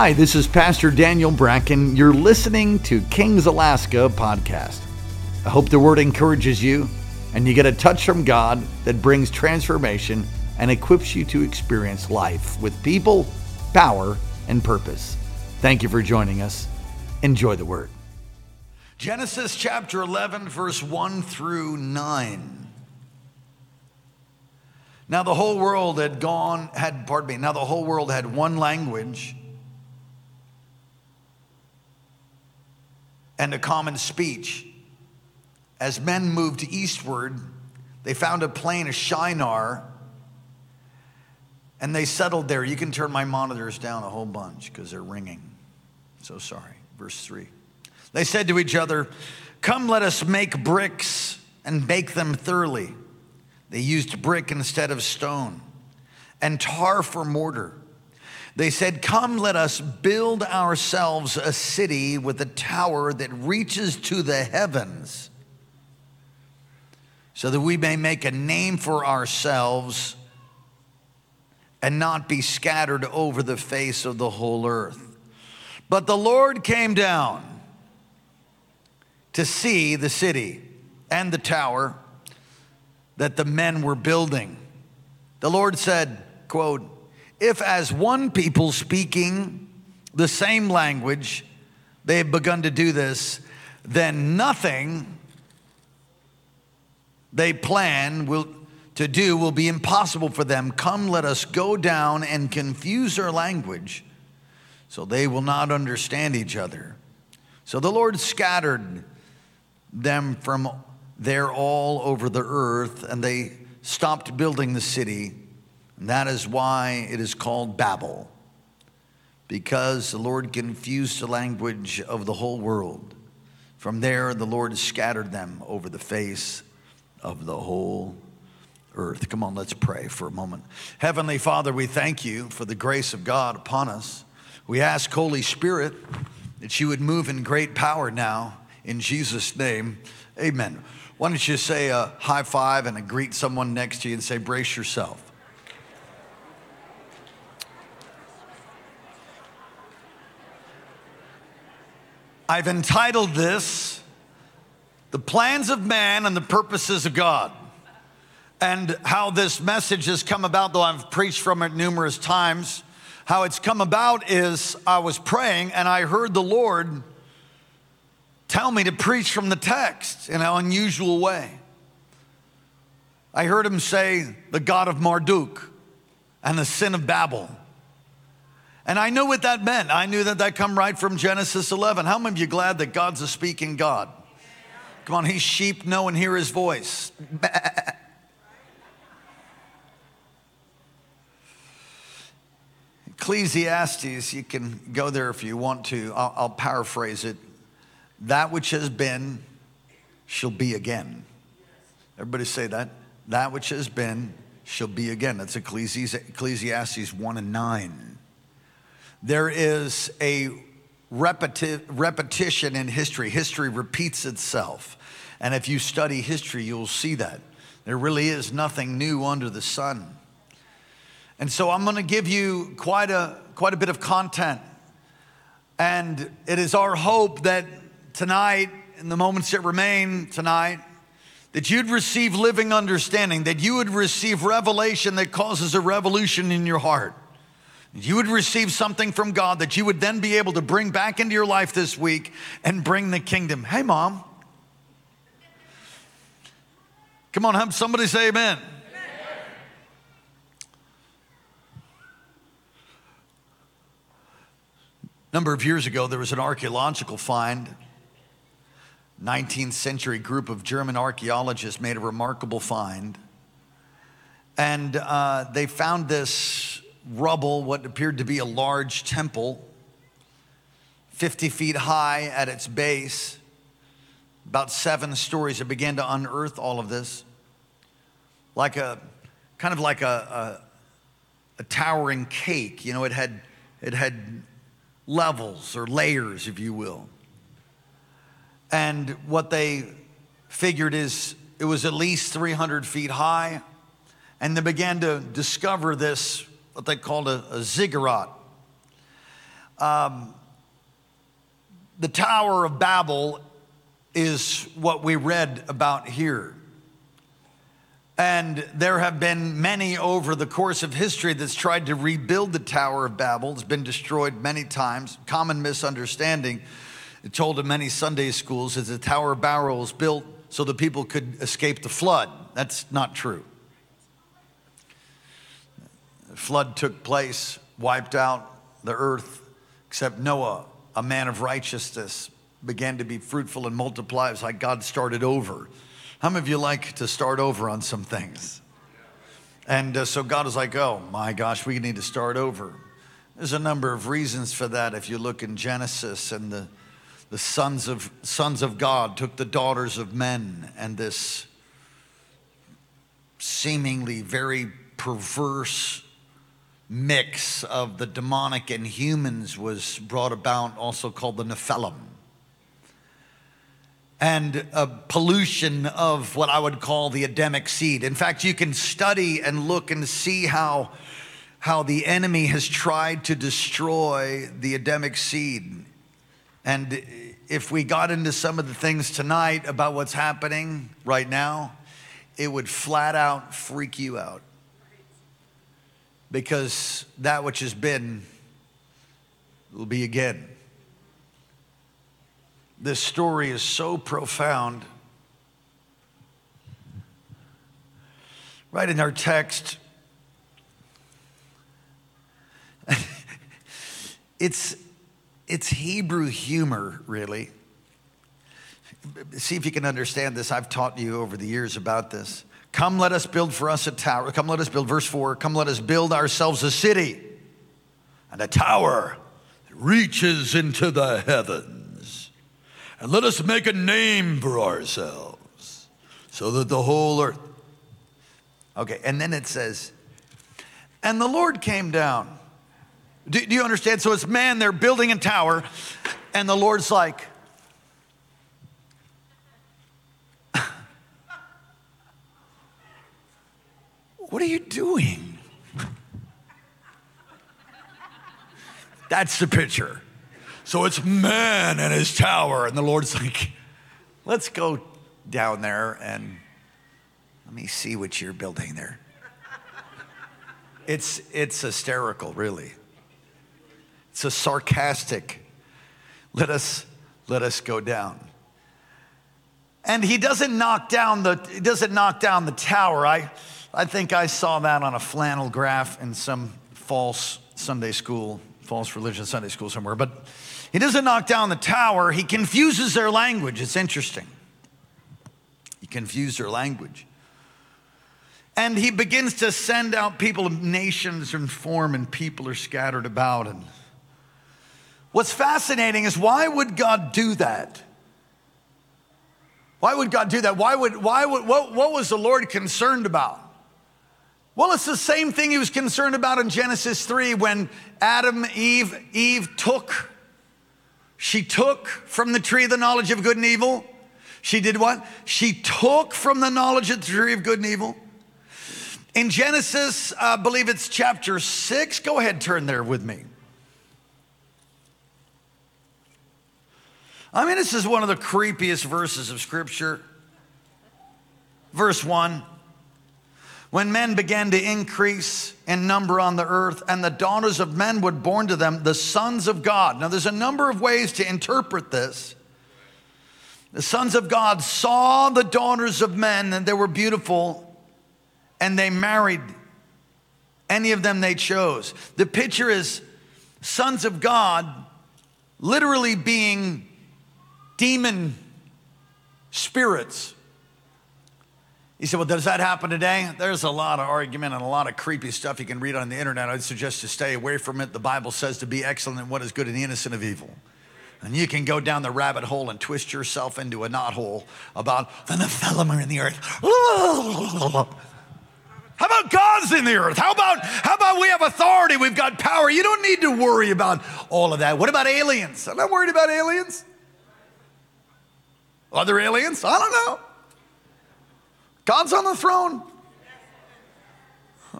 Hi, this is Pastor Daniel Bracken. You're listening to Kings Alaska podcast. I hope the word encourages you and you get a touch from God that brings transformation and equips you to experience life with people, power, and purpose. Thank you for joining us. Enjoy the word. Genesis chapter 11, verse 1 through 9. Now the whole world had gone, had, pardon me, now the whole world had one language and a common speech. As men moved eastward, they found a plain of Shinar and they settled there. You can turn my monitors down a whole bunch because they're ringing. So sorry. Verse 3. They said to each other, Come, let us make bricks and bake them thoroughly. They used brick instead of stone and tar for mortar. They said, Come, let us build ourselves a city with a tower that reaches to the heavens, so that we may make a name for ourselves and not be scattered over the face of the whole earth. But the Lord came down to see the city and the tower that the men were building. The Lord said, quote, if as one people speaking the same language, they have begun to do this, then nothing they plan will to do will be impossible for them. Come, let us go down and confuse their language so they will not understand each other. So the Lord scattered them from there all over the earth, and they stopped building the city. And that is why it is called Babel, because the Lord confused the language of the whole world. From there, the Lord scattered them over the face of the whole earth. Come on, let's pray for a moment. Heavenly Father, we thank you for the grace of God upon us. We ask, Holy Spirit, that you would move in great power now. In Jesus' name, amen. Why don't you say a high five and greet someone next to you and say, brace yourself. I've entitled this, The Plans of Man and the Purposes of God and how this message has come about, though I've preached from it numerous times. How it's come about is I was praying and I heard the Lord tell me to preach from the text in an unusual way. I heard him say, the God of Marduk and the sin of Babel. And I knew what that meant. I knew that that come right from Genesis 11. How many of you glad that God's a speaking God? Come on, he's sheep know and hear his voice. Ecclesiastes, you can go there if you want to. I'll, I'll, paraphrase it. That which has been shall be again. Everybody say that. That which has been shall be again. That's Ecclesiastes 1 and 9. There is a repeti- repetition in history. History repeats itself. And if you study history, you'll see that. There really is nothing new under the sun. And so I'm going to give you quite a, quite a bit of content. And it is our hope that tonight, in the moments that remain tonight, that you'd receive living understanding, that you would receive revelation that causes a revolution in your heart. You would receive something from God that you would then be able to bring back into your life this week and bring the kingdom. Hey, mom. Come on, somebody say amen. A number of years ago, there was an archaeological find. 19th century group of German archaeologists made a remarkable find. And uh, they found this rubble, what appeared to be a large temple, 50 feet high at its base, about seven stories. They began to unearth all of this, like a kind of like a, a, a towering cake. You know, it had, it had levels or layers, if you will. And what they figured is it was at least 300 feet high. And they began to discover this, what they called a, a ziggurat. Um, the Tower of Babel is what we read about here. And there have been many over the course of history that's tried to rebuild the Tower of Babel. It's been destroyed many times. Common misunderstanding, told in many Sunday schools, is the Tower of Babel was built so the people could escape the flood. That's not true. Flood took place, wiped out the earth, except Noah, a man of righteousness, began to be fruitful and multiply. It's like God started over. How many of you like to start over on some things? And uh, so God is like, oh my gosh, we need to start over. There's a number of reasons for that. If you look in Genesis and the, the sons of, sons of God took the daughters of men and this seemingly very perverse mix of the demonic and humans was brought about, also called the Nephilim and a pollution of what I would call the Adamic seed. In fact, you can study and look and see how, how the enemy has tried to destroy the Adamic seed. And if we got into some of the things tonight about what's happening right now, it would flat out freak you out. Because that which has been will be again. This story is so profound. Right in our text, it's, it's Hebrew humor, really. See if you can understand this. I've taught you over the years about this. Come, let us build for us a tower. Come, let us build, verse 4 come, let us build ourselves a city and a tower that reaches into the heavens and let us make a name for ourselves so that the whole earth. Okay, and then it says, and the Lord came down. Do, do you understand? So it's man, they're building a tower, and the Lord's like, What are you doing? That's the picture. So it's man and his tower. And the Lord's like, let's go down there and let me see what you're building there. It's, it's hysterical, really. It's a sarcastic, let us, let us go down. And he doesn't knock down the, he doesn't knock down the tower. I, I think I saw that on a flannel graph in some false Sunday school, false religion Sunday school somewhere. But he doesn't knock down the tower, he confuses their language. It's interesting. He confused their language. And he begins to send out people, nations and form, and people are scattered about. And what's fascinating is why would God do that? Why would God do that? Why would, why would, what, what was the Lord concerned about? Well, it's the same thing he was concerned about in Genesis 3 when Adam, Eve, Eve took she took from the tree the knowledge of good and evil. She did what? She took from the knowledge of the tree of good and evil. In Genesis, uh, I believe it's chapter six. Go ahead, turn there with me. I mean, this is one of the creepiest verses of Scripture. Verse one when men began to increase in number on the earth, and the daughters of men were born to them, the sons of God. Now, there's a number of ways to interpret this. The sons of God saw the daughters of men, and they were beautiful, and they married any of them they chose. The picture is sons of God literally being demon spirits he said, Well, does that happen today? There's a lot of argument and a lot of creepy stuff you can read on the internet. I'd suggest to stay away from it. The Bible says to be excellent in what is good and innocent of evil. And you can go down the rabbit hole and twist yourself into a knothole about the Nephilim are in the earth. How about God's in the earth? How about, how about we have authority? We've got power. You don't need to worry about all of that. What about aliens? I'm not worried about aliens. Other aliens? I don't know. God's on the throne.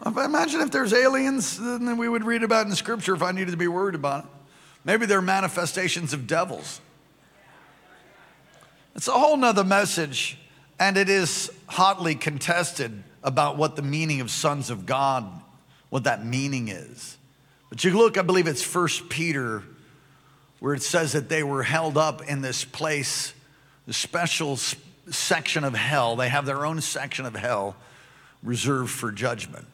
Imagine if there's aliens, then we would read about in Scripture if I needed to be worried about it. Maybe they're manifestations of devils. It's a whole nother message, and it is hotly contested about what the meaning of sons of God, what that meaning is. But you look, I believe it's First Peter, where it says that they were held up in this place, the special section of hell. They have their own section of hell reserved for judgment.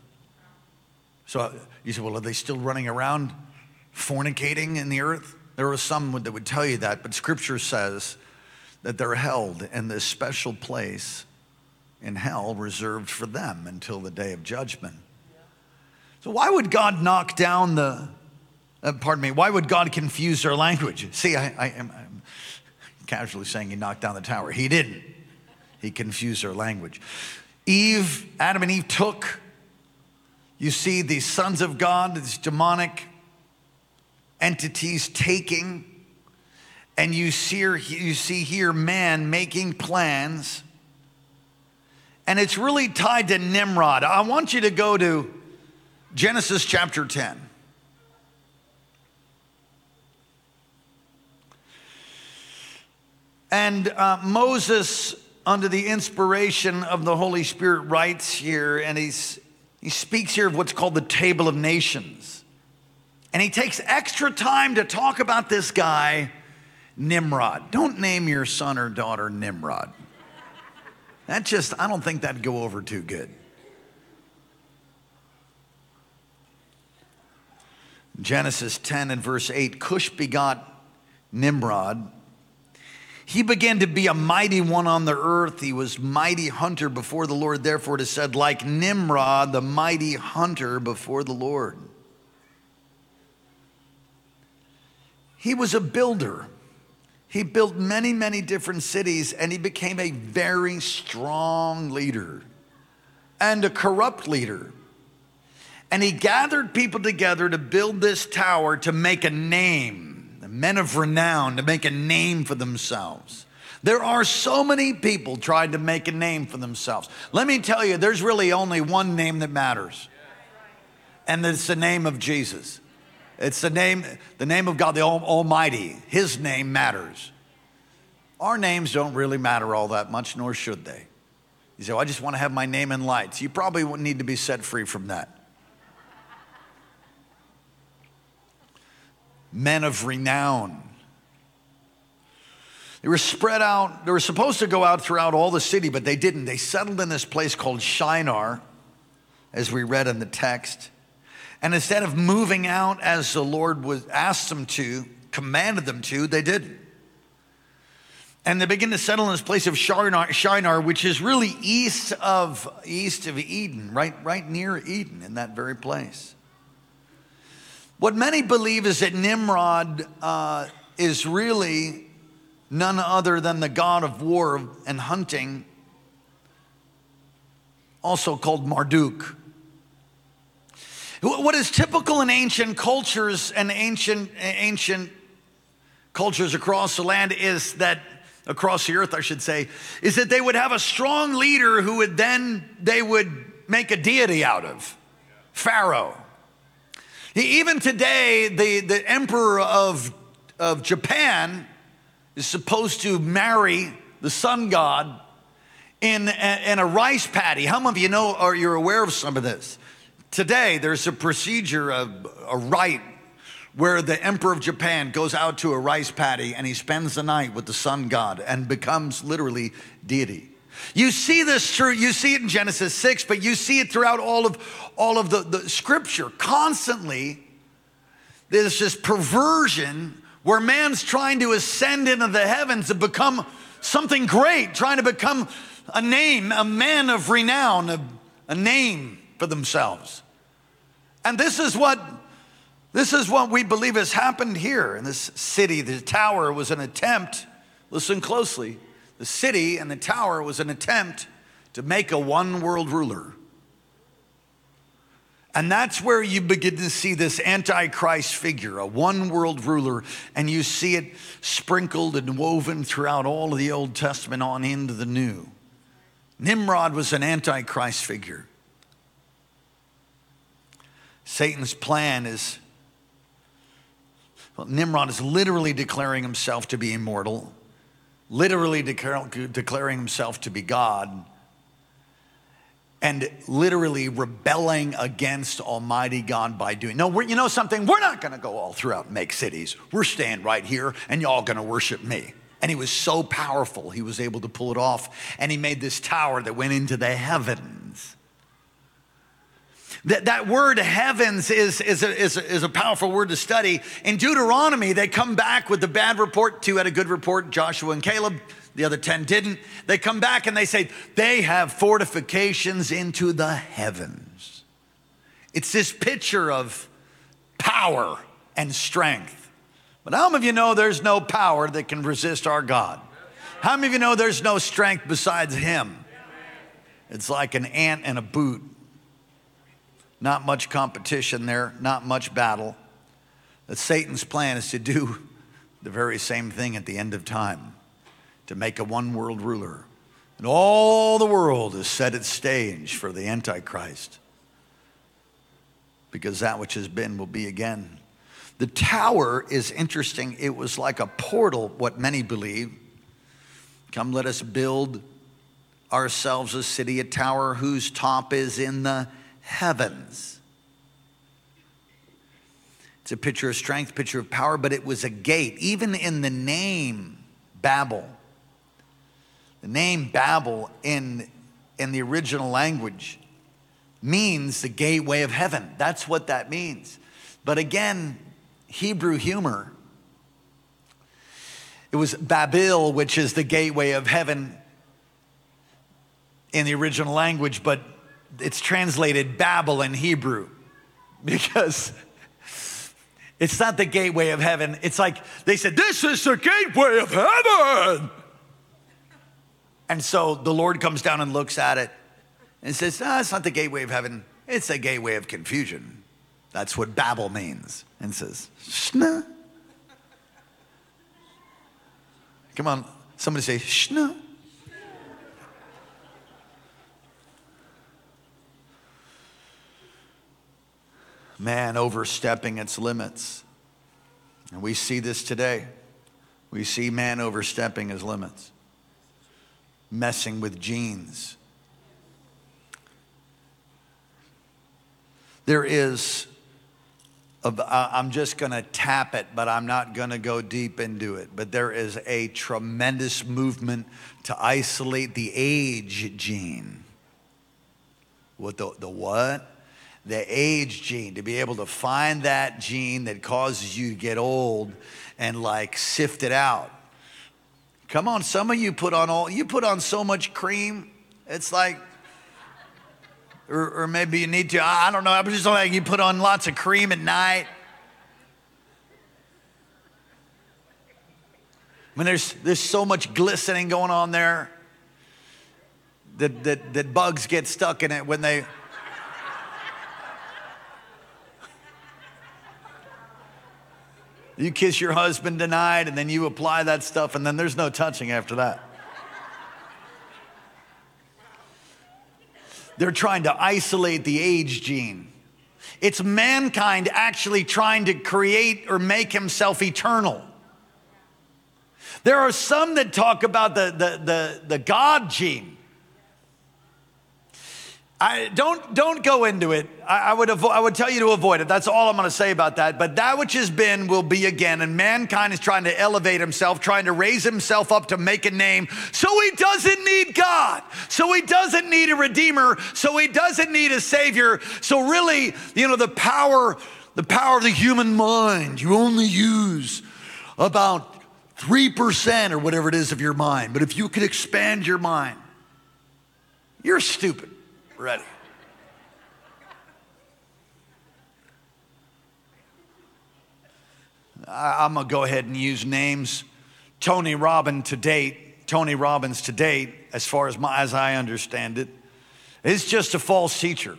So you say, well, are they still running around fornicating in the earth? There are some that would tell you that, but scripture says that they're held in this special place in hell reserved for them until the day of judgment. So, why would God knock down the, uh, pardon me, why would God confuse their language? See, I, I'm casually saying he knocked down the tower. He didn't, he confused their language. Eve, Adam and Eve took, you see, these sons of God, these demonic entities taking, and you see, you see here man making plans. And it's really tied to Nimrod. I want you to go to Genesis chapter 10. And uh, Moses, under the inspiration of the Holy Spirit, writes here, and he's, he speaks here of what's called the Table of Nations. And he takes extra time to talk about this guy, Nimrod. Don't name your son or daughter Nimrod. That just, I don't think that'd go over too good. Genesis 10 and verse 8 Cush begot Nimrod. He began to be a mighty one on the earth. He was mighty hunter before the Lord. Therefore, it is said, like Nimrod, the mighty hunter before the Lord. He was a builder. He built many, many different cities, and he became a very strong leader and a corrupt leader. And he gathered people together to build this tower to make a name, men of renown, to make a name for themselves. There are so many people trying to make a name for themselves. Let me tell you, there's really only one name that matters, and it's the name of Jesus. It's the name, the name of God, the Almighty. His name matters. Our names don't really matter all that much, nor should they. You say, well, I just want to have my name in lights. You probably need to be set free from that. Men of renown. They were spread out, they were supposed to go out throughout all the city, but they didn't. They settled in this place called Shinar, as we read in the text. And instead of moving out as the Lord was asked them to, commanded them to, they didn't. And they begin to settle in this place of Shinar, Shinar, which is really east of east of Eden, right, right near Eden, in that very place. What many believe is that Nimrod uh, is really none other than the god of war and hunting, also called Marduk. What is typical in ancient cultures and ancient, ancient cultures across the land is that, across the earth, I should say, is that they would have a strong leader who would then, they would make a deity out of Pharaoh. Even today, the, the emperor of, of Japan is supposed to marry the sun god in, in a rice paddy. How many of you know or you're aware of some of this? Today, there's a procedure, a, a rite, where the emperor of Japan goes out to a rice paddy and he spends the night with the sun god and becomes literally deity. You see this true, you see it in Genesis 6, but you see it throughout all of all of the, the scripture. Constantly, there's this perversion where man's trying to ascend into the heavens to become something great, trying to become a name, a man of renown, a, a name for themselves. And this is what this is what we believe has happened here in this city. The tower was an attempt, listen closely. The city and the tower was an attempt to make a one world ruler. And that's where you begin to see this antichrist figure, a one world ruler, and you see it sprinkled and woven throughout all of the Old Testament on into the New. Nimrod was an antichrist figure. Satan's plan is Well, Nimrod is literally declaring himself to be immortal, literally declaring himself to be God, and literally rebelling against Almighty God by doing. No, you know something? We're not going to go all throughout and make cities. We're staying right here, and y'all going to worship me. And he was so powerful, he was able to pull it off. And he made this tower that went into the heavens. That, that word heavens is, is, a, is, a, is a powerful word to study. In Deuteronomy, they come back with the bad report. Two had a good report, Joshua and Caleb. The other 10 didn't. They come back and they say, they have fortifications into the heavens. It's this picture of power and strength. But how many of you know there's no power that can resist our God? How many of you know there's no strength besides Him? It's like an ant and a boot. Not much competition there, not much battle. That Satan's plan is to do the very same thing at the end of time to make a one world ruler. And all the world is set at stage for the Antichrist because that which has been will be again. The tower is interesting. It was like a portal, what many believe. Come, let us build ourselves a city, a tower whose top is in the heavens. It's a picture of strength, picture of power, but it was a gate. Even in the name Babel, the name Babel in, in the original language means the gateway of heaven. That's what that means. But again, Hebrew humor. It was Babel, which is the gateway of heaven in the original language, but it's translated Babel in Hebrew because it's not the gateway of heaven. It's like they said, This is the gateway of heaven. And so the Lord comes down and looks at it and says, No, it's not the gateway of heaven, it's a gateway of confusion. That's what Babel means. And says, Shna. Come on, somebody say, Shna. Man overstepping its limits. And we see this today. We see man overstepping his limits, messing with genes. There is I'm just going to tap it, but I'm not going to go deep into it. But there is a tremendous movement to isolate the age gene. What the, the what? The age gene, to be able to find that gene that causes you to get old and like sift it out. Come on, some of you put on all, you put on so much cream, it's like or, or maybe you need to, I don't know, I'm just like you put on lots of cream at night. I mean, there's, there's so much glistening going on there that, that, that bugs get stuck in it when they. You kiss your husband tonight and then you apply that stuff, and then there's no touching after that. They're trying to isolate the age gene. It's mankind actually trying to create or make himself eternal. There are some that talk about the, the, the, the God gene. I, don't, don't go into it. I, I would avo- I would tell you to avoid it. That's all I'm going to say about that. But that which has been will be again. And mankind is trying to elevate himself, trying to raise himself up to make a name. So he doesn't need God. So he doesn't need a redeemer. So he doesn't need a savior. So really, you know, the power, the power of the human mind, you only use about 3% or whatever it is of your mind. But if you could expand your mind, you're stupid. Ready. I'm going to go ahead and use names. Tony Robbins to date, Tony Robbins to date, as far as, my, as I understand it, is just a false teacher.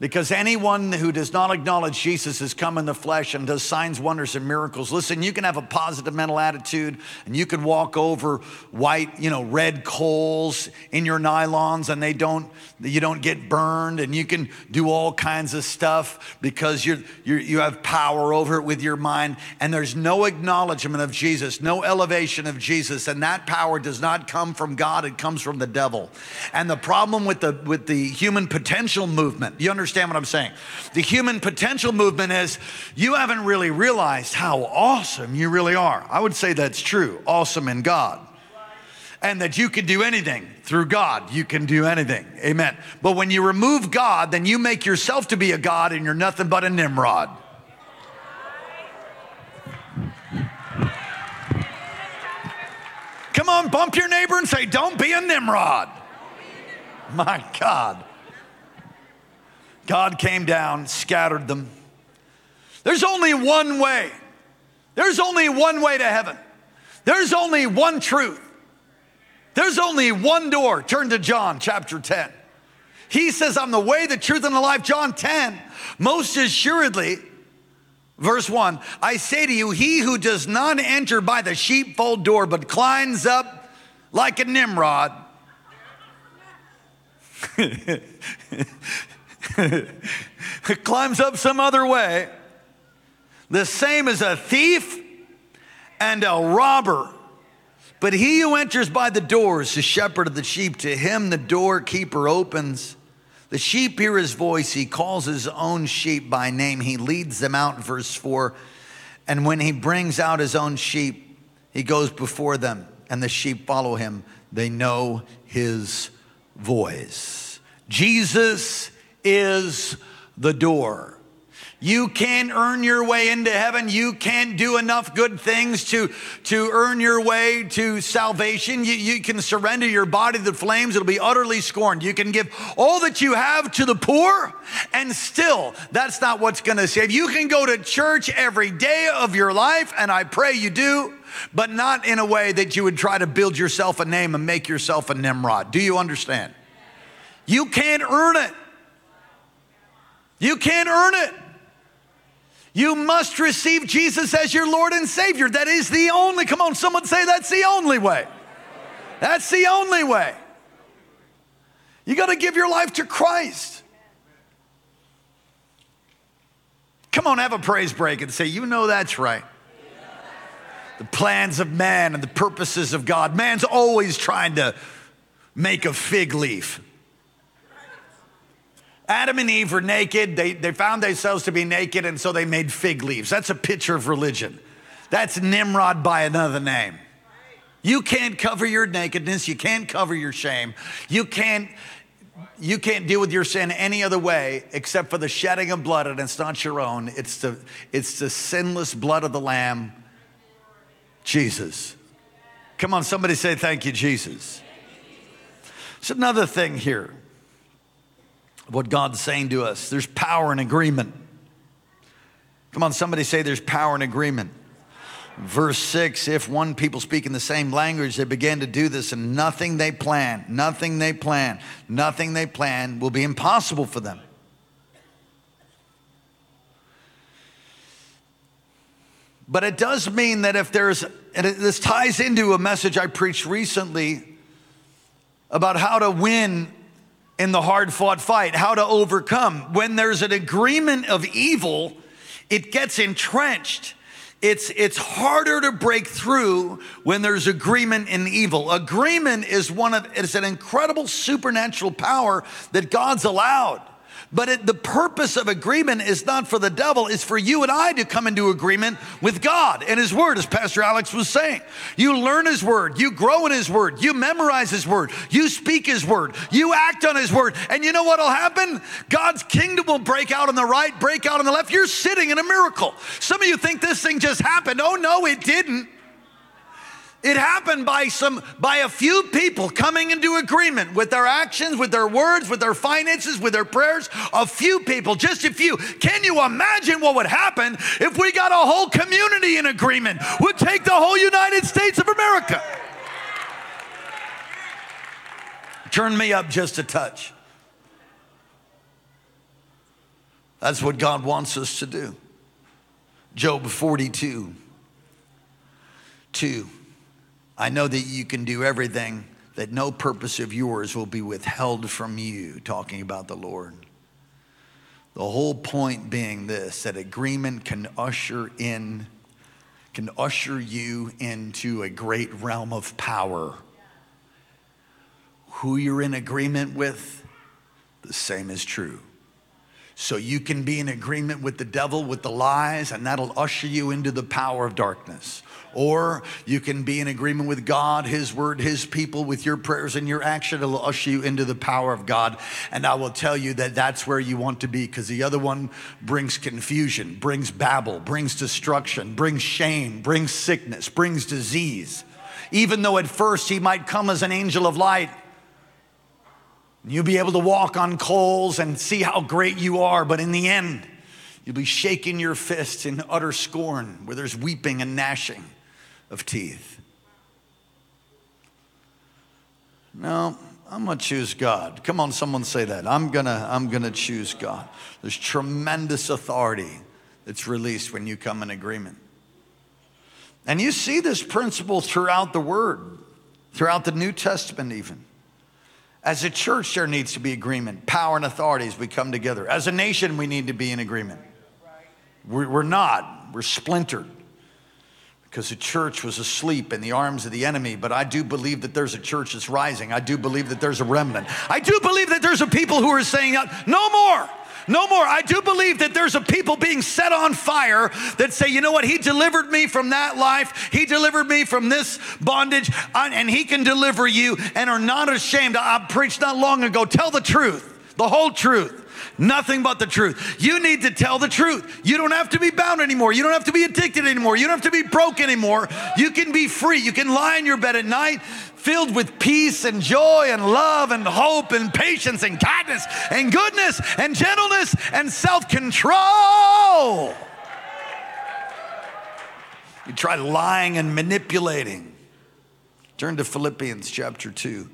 Because anyone who does not acknowledge Jesus has come in the flesh and does signs, wonders, and miracles. Listen, you can have a positive mental attitude and you can walk over white, you know, red coals in your nylons and they don't, you don't get burned and you can do all kinds of stuff because you're, you're, you have power over it with your mind and there's no acknowledgement of Jesus, no elevation of Jesus. And that power does not come from God, it comes from the devil. And the problem with the, with the human potential movement, you understand? Understand what I'm saying? The human potential movement is you haven't really realized how awesome you really are. I would say that's true, awesome in God. And that you can do anything through God. You can do anything. Amen. But when you remove God, then you make yourself to be a God and you're nothing but a Nimrod. Come on, bump your neighbor and say, Don't be a Nimrod. My God. God came down, scattered them. There's only one way. There's only one way to heaven. There's only one truth. There's only one door. Turn to John chapter 10. He says, I'm the way, the truth, and the life. John 10, most assuredly, verse 1 I say to you, he who does not enter by the sheepfold door, but climbs up like a Nimrod. climbs up some other way, the same as a thief and a robber. But he who enters by the door is the shepherd of the sheep. To him the doorkeeper opens. The sheep hear his voice. He calls his own sheep by name. He leads them out, verse 4. And when he brings out his own sheep, he goes before them, and the sheep follow him. They know his voice. Jesus is the door. You can't earn your way into heaven. You can't do enough good things to, to earn your way to salvation. You, you can surrender your body to the flames, it'll be utterly scorned. You can give all that you have to the poor, and still, that's not what's gonna save. You can go to church every day of your life, and I pray you do, but not in a way that you would try to build yourself a name and make yourself a Nimrod. Do you understand? You can't earn it. You can't earn it. You must receive Jesus as your Lord and Savior. That is the only, come on, someone say that's the only way. That's the only way. You got to give your life to Christ. Come on, have a praise break and say, You know that's right. The plans of man and the purposes of God. Man's always trying to make a fig leaf. Adam and Eve were naked. They, they found themselves to be naked, and so they made fig leaves. That's a picture of religion. That's Nimrod by another name. You can't cover your nakedness. You can't cover your shame. You can't, you can't deal with your sin any other way except for the shedding of blood, and it's not your own. It's the, it's the sinless blood of the Lamb, Jesus. Come on, somebody say, Thank you, Jesus. It's another thing here what God's saying to us. There's power in agreement. Come on, somebody say there's power in agreement. Verse 6 If one people speak in the same language, they begin to do this, and nothing they plan, nothing they plan, nothing they plan will be impossible for them. But it does mean that if there's, and this ties into a message I preached recently about how to win in the hard fought fight, how to overcome. When there's an agreement of evil, it gets entrenched. It's, it's harder to break through when there's agreement in evil. Agreement is one of, it's an incredible supernatural power that God's allowed. But it, the purpose of agreement is not for the devil, it's for you and I to come into agreement with God and His Word, as Pastor Alex was saying. You learn His Word, you grow in His Word, you memorize His Word, you speak His Word, you act on His Word. And you know what will happen? God's kingdom will break out on the right, break out on the left. You're sitting in a miracle. Some of you think this thing just happened. Oh, no, it didn't. It happened by some by a few people coming into agreement with their actions, with their words, with their finances, with their prayers. A few people, just a few. Can you imagine what would happen if we got a whole community in agreement? Would take the whole United States of America. Turn me up just a touch. That's what God wants us to do. Job 42, 2. I know that you can do everything, that no purpose of yours will be withheld from you, talking about the Lord. The whole point being this that agreement can usher in, can usher you into a great realm of power. Who you're in agreement with, the same is true. So you can be in agreement with the devil, with the lies, and that'll usher you into the power of darkness. Or you can be in agreement with God, His word, His people, with your prayers and your action. It'll usher you into the power of God. And I will tell you that that's where you want to be because the other one brings confusion, brings babble, brings destruction, brings shame, brings sickness, brings disease. Even though at first He might come as an angel of light, You'll be able to walk on coals and see how great you are, but in the end, you'll be shaking your fists in utter scorn where there's weeping and gnashing of teeth. No, I'm gonna choose God. Come on, someone say that. I'm gonna, I'm gonna choose God. There's tremendous authority that's released when you come in agreement. And you see this principle throughout the Word, throughout the New Testament, even. As a church, there needs to be agreement. Power and authorities, we come together. As a nation, we need to be in agreement. We're not, we're splintered because the church was asleep in the arms of the enemy. But I do believe that there's a church that's rising. I do believe that there's a remnant. I do believe that there's a people who are saying, no more. No more. I do believe that there's a people being set on fire that say, you know what? He delivered me from that life. He delivered me from this bondage, and He can deliver you and are not ashamed. I preached not long ago. Tell the truth, the whole truth. Nothing but the truth. You need to tell the truth. You don't have to be bound anymore. You don't have to be addicted anymore. You don't have to be broke anymore. You can be free. You can lie in your bed at night filled with peace and joy and love and hope and patience and kindness and goodness and gentleness and self control. You try lying and manipulating. Turn to Philippians chapter 2.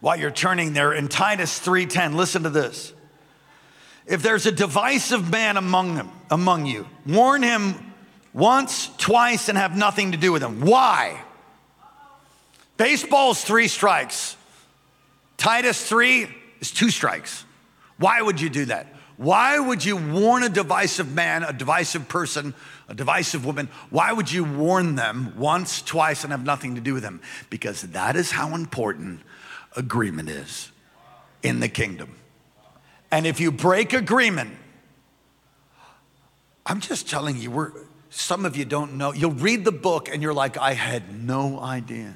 While you're turning there in Titus 3:10, listen to this. If there's a divisive man among them, among you, warn him once, twice, and have nothing to do with them. Why? Baseball's three strikes. Titus 3 is two strikes. Why would you do that? Why would you warn a divisive man, a divisive person, a divisive woman? Why would you warn them once, twice, and have nothing to do with them? Because that is how important agreement is in the kingdom. And if you break agreement, I'm just telling you, we're some of you don't know. You'll read the book and you're like, I had no idea.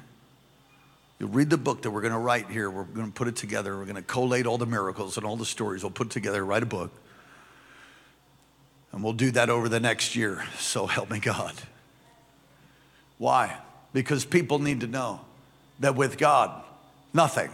You'll read the book that we're going to write here. We're going to put it together. We're going to collate all the miracles and all the stories. We'll put together, write a book. And we'll do that over the next year. So help me God. Why? Because people need to know that with God, nothing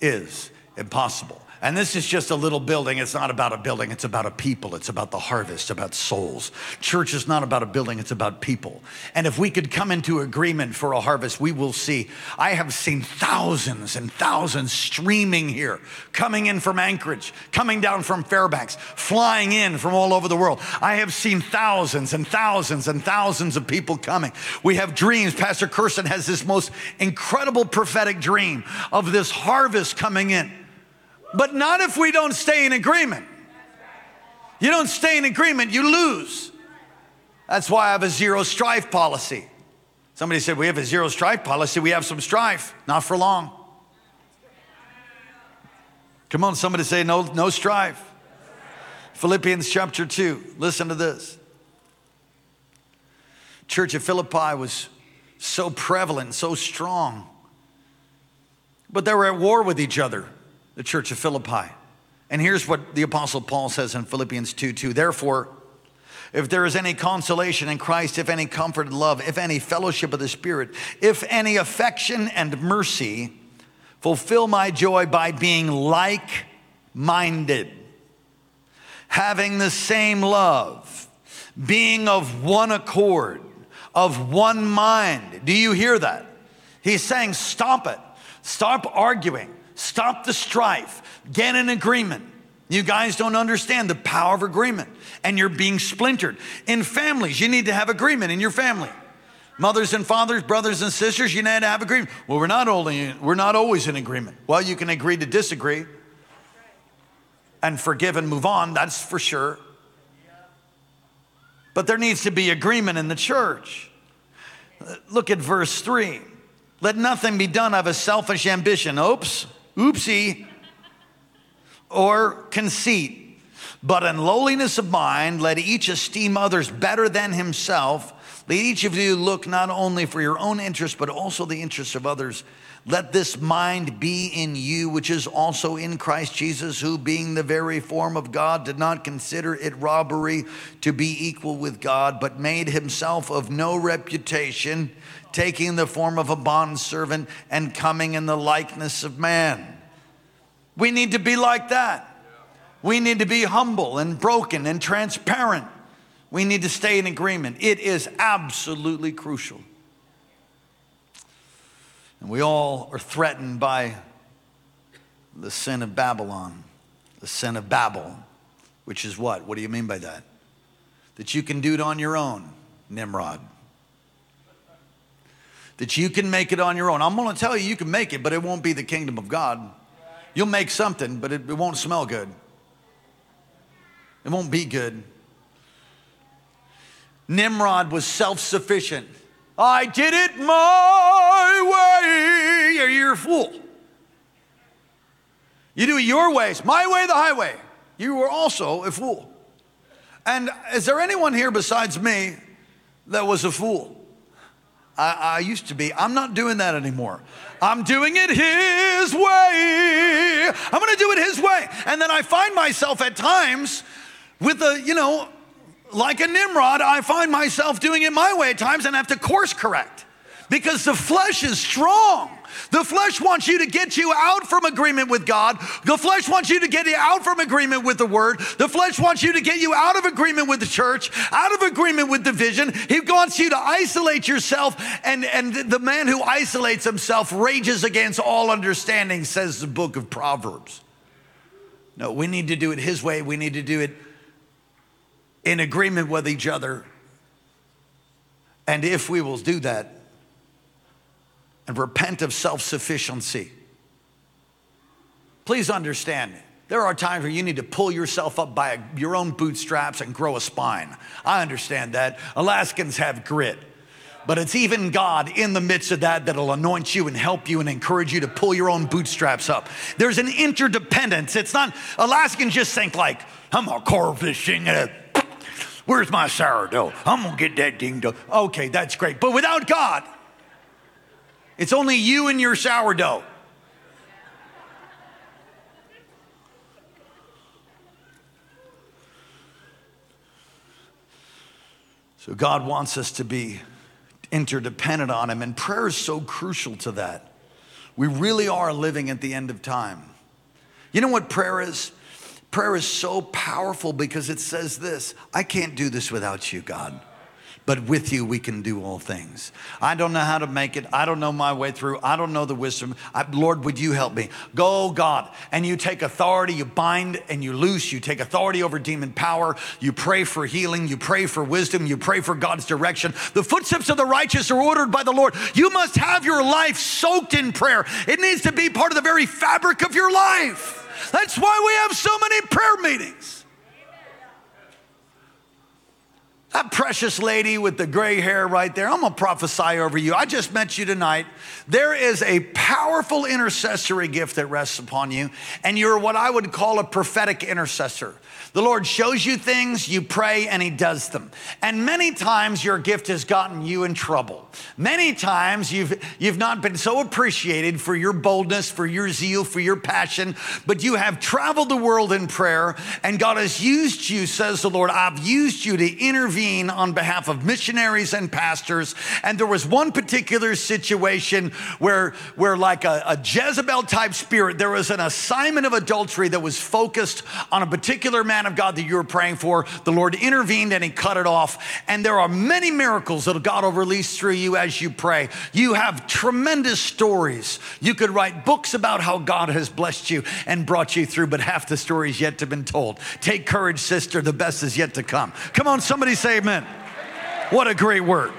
is impossible. And this is just a little building. It's not about a building, it's about a people. It's about the harvest, about souls. Church is not about a building, it's about people. And if we could come into agreement for a harvest, we will see. I have seen thousands and thousands streaming here, coming in from Anchorage, coming down from Fairbanks, flying in from all over the world. I have seen thousands and thousands and thousands of people coming. We have dreams. Pastor Kirsten has this most incredible prophetic dream of this harvest coming in but not if we don't stay in agreement. You don't stay in agreement, you lose. That's why I have a zero strife policy. Somebody said, We have a zero strife policy. We have some strife, not for long. Come on, somebody say, No, no strife. Philippians chapter 2. Listen to this. Church of Philippi was so prevalent, so strong, but they were at war with each other the church of Philippi. And here's what the Apostle Paul says in Philippians 2 2. Therefore, if there is any consolation in Christ, if any comfort and love, if any fellowship of the Spirit, if any affection and mercy, fulfill my joy by being like minded, having the same love, being of one accord, of one mind. Do you hear that? He's saying, stop it. Stop arguing. Stop the strife. Get an agreement. You guys don't understand the power of agreement, and you're being splintered. In families, you need to have agreement in your family. Mothers and fathers, brothers and sisters, you need to have agreement. Well, we're not only we're not always in agreement. Well, you can agree to disagree and forgive and move on, that's for sure. But there needs to be agreement in the church. Look at verse 3. Let nothing be done of a selfish ambition. Oops, oopsie, or conceit. But in lowliness of mind, let each esteem others better than himself. Let each of you look not only for your own interest, but also the interests of others. Let this mind be in you, which is also in Christ Jesus, who, being the very form of God, did not consider it robbery to be equal with God, but made himself of no reputation, taking the form of a bondservant and coming in the likeness of man. We need to be like that. We need to be humble and broken and transparent. We need to stay in agreement. It is absolutely crucial. And we all are threatened by the sin of Babylon, the sin of Babel, which is what? What do you mean by that? That you can do it on your own, Nimrod. That you can make it on your own. I'm going to tell you, you can make it, but it won't be the kingdom of God. You'll make something, but it, it won't smell good. It won't be good. Nimrod was self sufficient. I did it my way. You're a fool. You do it your ways, my way, the highway. You were also a fool. And is there anyone here besides me that was a fool? I, I, used to be. I'm not doing that anymore. I'm doing it His way. I'm going to do it His way. And then I find myself at times with a, you know, like a Nimrod, I find myself doing it my way at times and have to course correct because the flesh is strong. The flesh wants you to get you out from agreement with God. The flesh wants you to get you out from agreement with the word. The flesh wants you to get you out of agreement with the church, out of agreement with the vision. He wants you to isolate yourself. And, and the man who isolates himself rages against all understanding, says the book of Proverbs. No, we need to do it his way. We need to do it in agreement with each other. And if we will do that and repent of self sufficiency, please understand there are times where you need to pull yourself up by your own bootstraps and grow a spine. I understand that. Alaskans have grit. But it's even God in the midst of that that'll anoint you and help you and encourage you to pull your own bootstraps up. There's an interdependence. It's not, Alaskans just think like, I'm a car fishing Where's my sourdough? I'm gonna get that ding dong. Okay, that's great. But without God, it's only you and your sourdough. So God wants us to be interdependent on Him, and prayer is so crucial to that. We really are living at the end of time. You know what prayer is? Prayer is so powerful because it says this I can't do this without you, God. But with you, we can do all things. I don't know how to make it. I don't know my way through. I don't know the wisdom. I, Lord, would you help me? Go, God. And you take authority, you bind and you loose. You take authority over demon power. You pray for healing. You pray for wisdom. You pray for God's direction. The footsteps of the righteous are ordered by the Lord. You must have your life soaked in prayer, it needs to be part of the very fabric of your life. That's why we have so many prayer meetings. That precious lady with the gray hair right there, I'm gonna prophesy over you. I just met you tonight. There is a powerful intercessory gift that rests upon you, and you're what I would call a prophetic intercessor. The Lord shows you things, you pray, and He does them. And many times your gift has gotten you in trouble. Many times you've, you've not been so appreciated for your boldness, for your zeal, for your passion, but you have traveled the world in prayer, and God has used you, says the Lord. I've used you to intervene on behalf of missionaries and pastors. And there was one particular situation where, where like a, a Jezebel type spirit, there was an assignment of adultery that was focused on a particular man of God that you were praying for. The Lord intervened and he cut it off. And there are many miracles that God will release through you as you pray. You have tremendous stories. You could write books about how God has blessed you and brought you through, but half the story is yet to be told. Take courage, sister. The best is yet to come. Come on, somebody say amen. What a great word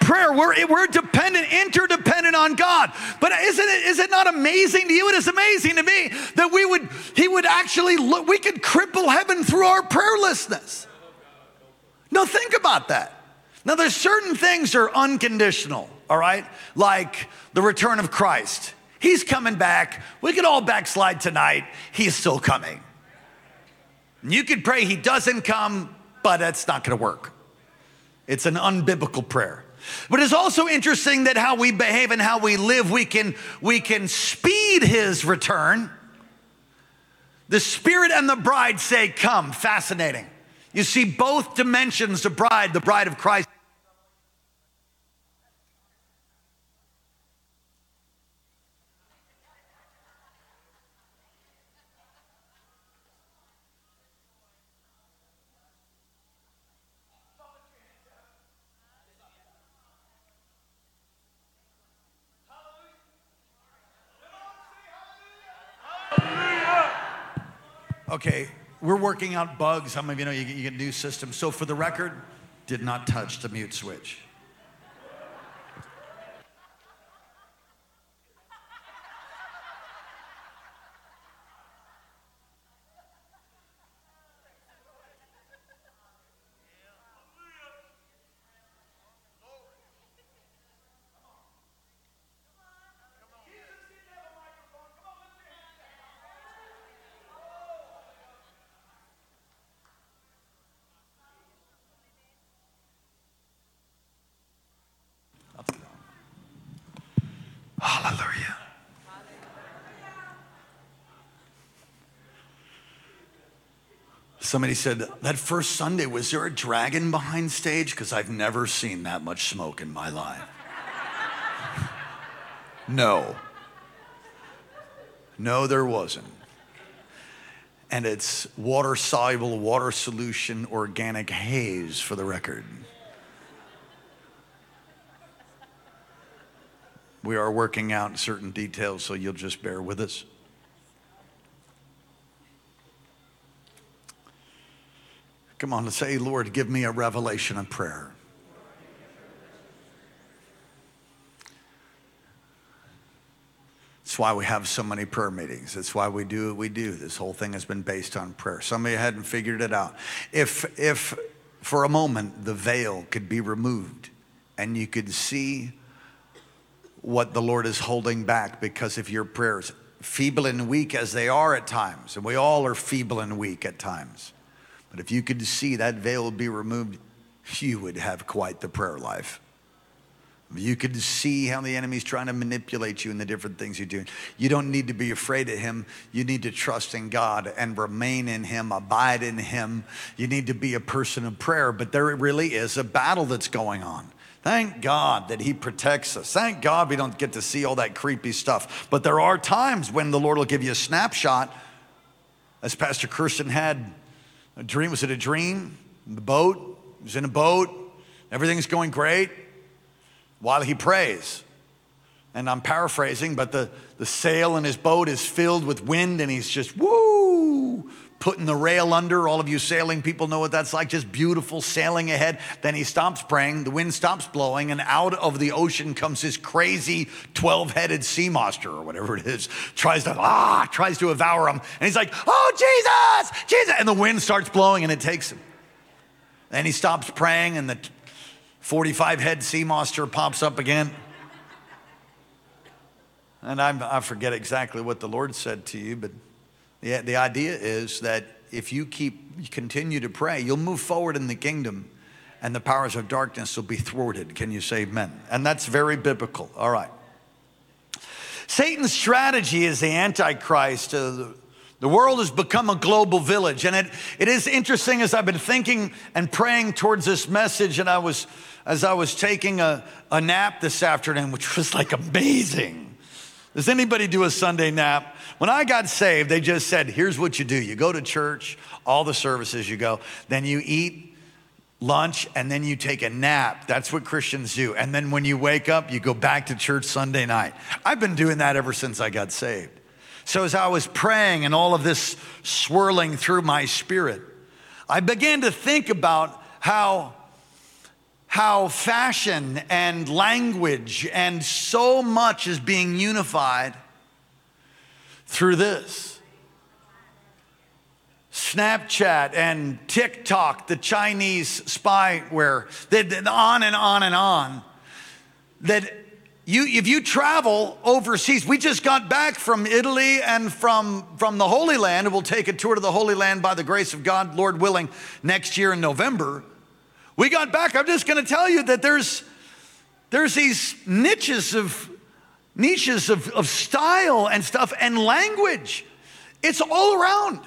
prayer. We're, we're dependent, interdependent on God. But isn't it, is it not amazing to you? It is amazing to me that we would, He would actually look, we could cripple heaven through our prayerlessness. Now, think about that. Now, there's certain things are unconditional, all right? Like the return of Christ. He's coming back. We could all backslide tonight. He's still coming. You could pray he doesn't come, but that's not going to work. It's an unbiblical prayer. But it's also interesting that how we behave and how we live, we can, we can speed his return. The spirit and the bride say, Come. Fascinating. You see both dimensions the bride, the bride of Christ. Okay, we're working out bugs. How many of you know you, you do systems? So for the record, did not touch the mute switch. Somebody said, that first Sunday, was there a dragon behind stage? Because I've never seen that much smoke in my life. no. No, there wasn't. And it's water soluble, water solution, organic haze for the record. We are working out certain details, so you'll just bear with us. Come on, let's say, Lord, give me a revelation of prayer. That's why we have so many prayer meetings. That's why we do what we do. This whole thing has been based on prayer. Somebody hadn't figured it out. If, if for a moment the veil could be removed and you could see what the Lord is holding back because of your prayers, feeble and weak as they are at times, and we all are feeble and weak at times. But if you could see that veil be removed, you would have quite the prayer life. You could see how the enemy's trying to manipulate you in the different things you're doing. You don't need to be afraid of him. You need to trust in God and remain in him, abide in him. You need to be a person of prayer, but there really is a battle that's going on. Thank God that He protects us. Thank God we don't get to see all that creepy stuff. But there are times when the Lord will give you a snapshot, as Pastor Kirsten had a dream. Was it a dream? The boat, he was in a boat, everything's going great while he prays. And I'm paraphrasing, but the, the sail in his boat is filled with wind and he's just woo putting the rail under. All of you sailing people know what that's like, just beautiful sailing ahead. Then he stops praying, the wind stops blowing, and out of the ocean comes this crazy 12 headed sea monster or whatever it is, tries to, ah, tries to devour him. And he's like, oh, Jesus, Jesus. And the wind starts blowing and it takes him. Then he stops praying, and the 45 head sea monster pops up again. And I'm, I forget exactly what the Lord said to you, but the, the idea is that if you keep continue to pray, you'll move forward in the kingdom and the powers of darkness will be thwarted. Can you say amen? And that's very biblical. All right. Satan's strategy is the Antichrist. Uh, The world has become a global village. And it, it is interesting as I've been thinking and praying towards this message, and I was, as I was taking a, a nap this afternoon, which was like amazing. Does anybody do a Sunday nap? When I got saved, they just said, here's what you do you go to church, all the services you go, then you eat lunch, and then you take a nap. That's what Christians do. And then when you wake up, you go back to church Sunday night. I've been doing that ever since I got saved. So as I was praying and all of this swirling through my spirit, I began to think about how how fashion and language and so much is being unified through this. Snapchat and TikTok, the Chinese spyware, that on and on and on, that you, if you travel overseas, we just got back from Italy and from, from the Holy Land. We'll take a tour to the Holy Land by the grace of God, Lord willing, next year in November. We got back. I'm just going to tell you that there's, there's these niches of niches of, of style and stuff and language. It's all around.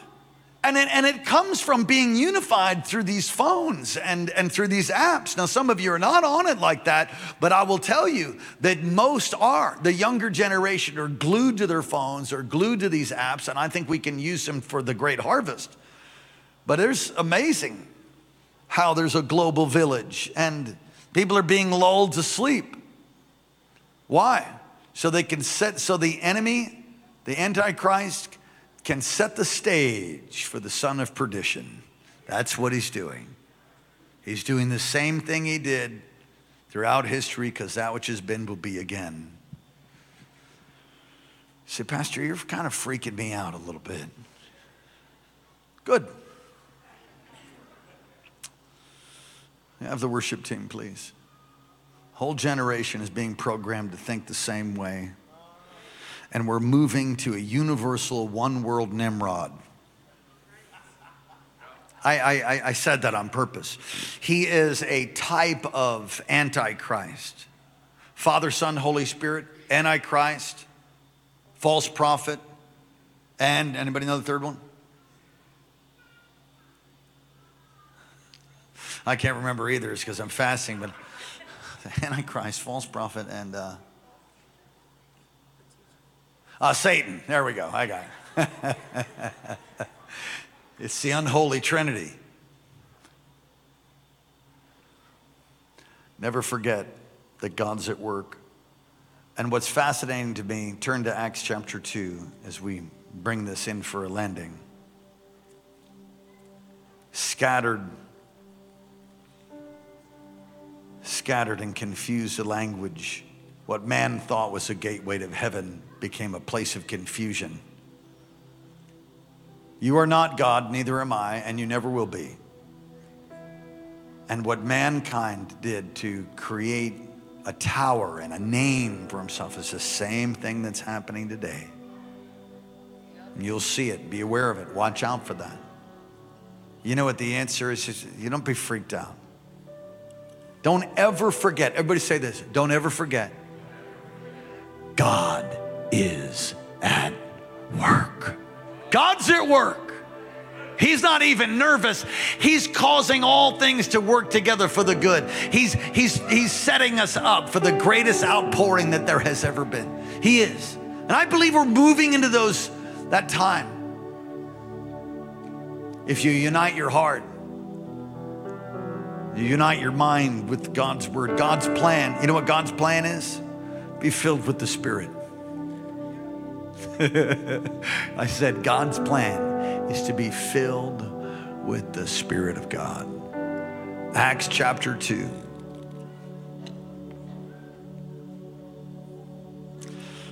And it, and it comes from being unified through these phones and, and through these apps. Now, some of you are not on it like that, but I will tell you that most are. The younger generation are glued to their phones or glued to these apps, and I think we can use them for the great harvest. But it's amazing how there's a global village and people are being lulled to sleep. Why? So they can set, so the enemy, the Antichrist, can set the stage for the son of perdition. That's what he's doing. He's doing the same thing he did throughout history because that which has been will be again. Say, Pastor, you're kind of freaking me out a little bit. Good. Have the worship team, please. Whole generation is being programmed to think the same way and we're moving to a universal one world Nimrod. I, I, I, said that on purpose. He is a type of Antichrist. Father, Son, Holy Spirit, Antichrist, false prophet, and anybody know the third one? I can't remember either, it's because I'm fasting, but Antichrist, false prophet, and uh, uh, Satan. There we go. I got it. it's the unholy trinity. Never forget that God's at work. And what's fascinating to me, turn to Acts chapter 2 as we bring this in for a landing. Scattered, scattered and confused the language. What man thought was a gateway to heaven became a place of confusion. You are not God, neither am I, and you never will be. And what mankind did to create a tower and a name for himself is the same thing that's happening today. You'll see it. Be aware of it. Watch out for that. You know what the answer is? You don't be freaked out. Don't ever forget. Everybody say this. Don't ever forget. God is at work. God's at work. He's not even nervous. He's causing all things to work together for the good. He's, he's, he's setting us up for the greatest outpouring that there has ever been. He is. And I believe we're moving into those, that time. If you unite your heart, you unite your mind with God's word, God's plan. You know what God's plan is? Be filled with the Spirit. I said, God's plan is to be filled with the Spirit of God. Acts chapter 2.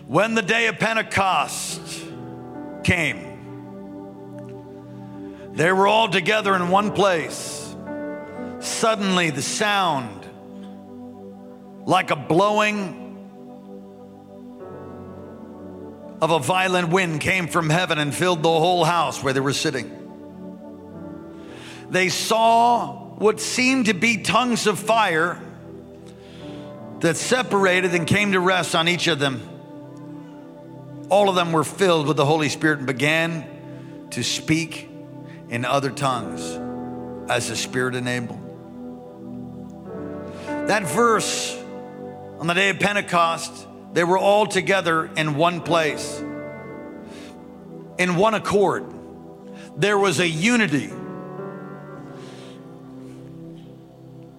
When the day of Pentecost came, they were all together in one place. Suddenly, the sound like a blowing of a violent wind came from heaven and filled the whole house where they were sitting. They saw what seemed to be tongues of fire that separated and came to rest on each of them. All of them were filled with the Holy Spirit and began to speak in other tongues as the Spirit enabled. That verse on the day of Pentecost, they were all together in one place, in one accord. There was a unity.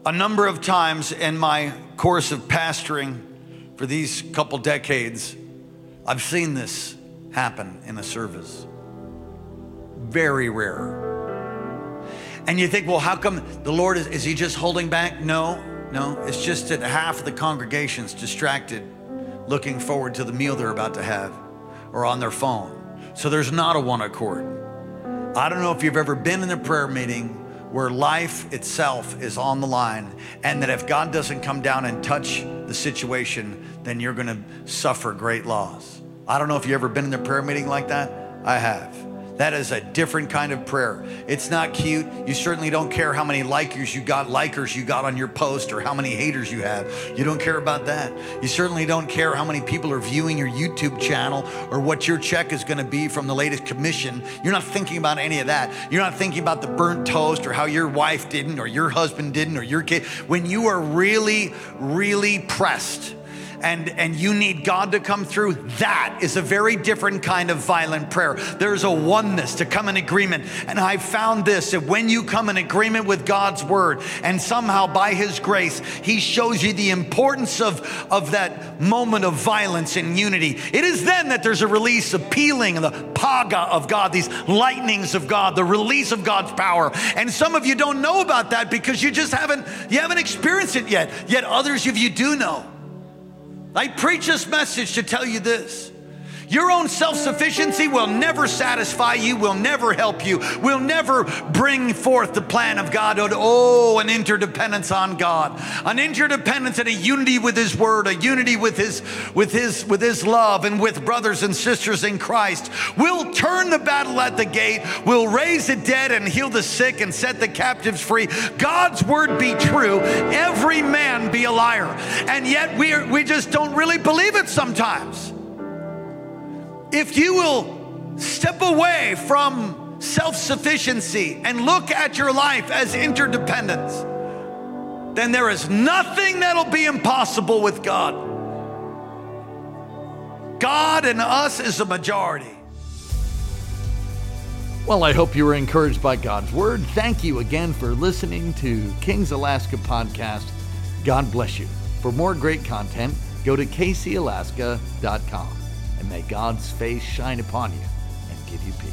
A number of times in my course of pastoring for these couple decades, I've seen this happen in a service. Very rare. And you think, well, how come the Lord is, is he just holding back? No, no. It's just that half of the congregation's distracted looking forward to the meal they're about to have or on their phone. So there's not a one accord. I don't know if you've ever been in a prayer meeting where life itself is on the line, and that if God doesn't come down and touch the situation, then you're gonna suffer great loss. I don't know if you've ever been in a prayer meeting like that. I have. That is a different kind of prayer. It's not cute. You certainly don't care how many likers you got, likers you got on your post, or how many haters you have. You don't care about that. You certainly don't care how many people are viewing your YouTube channel or what your check is going to be from the latest commission. You're not thinking about any of that. You're not thinking about the burnt toast or how your wife didn't or your husband didn't or your kid. When you are really, really pressed, and, and you need God to come through, that is a very different kind of violent prayer. There's a oneness to come in agreement. And I found this that when you come in agreement with God's word, and somehow by his grace, he shows you the importance of, of that moment of violence and unity, it is then that there's a release of peeling, the paga of God, these lightnings of God, the release of God's power. And some of you don't know about that because you just haven't you haven't experienced it yet. Yet others of you do know. I preach this message to tell you this. Your own self sufficiency will never satisfy you, will never help you, will never bring forth the plan of God. Oh, oh, an interdependence on God, an interdependence and a unity with His Word, a unity with His, with His, with His love, and with brothers and sisters in Christ. We'll turn the battle at the gate, we'll raise the dead and heal the sick and set the captives free. God's Word be true, every man be a liar. And yet we, are, we just don't really believe it sometimes. If you will step away from self sufficiency and look at your life as interdependence, then there is nothing that'll be impossible with God. God and us is a majority. Well, I hope you were encouraged by God's word. Thank you again for listening to King's Alaska podcast. God bless you. For more great content, go to kcalaska.com and may God's face shine upon you and give you peace.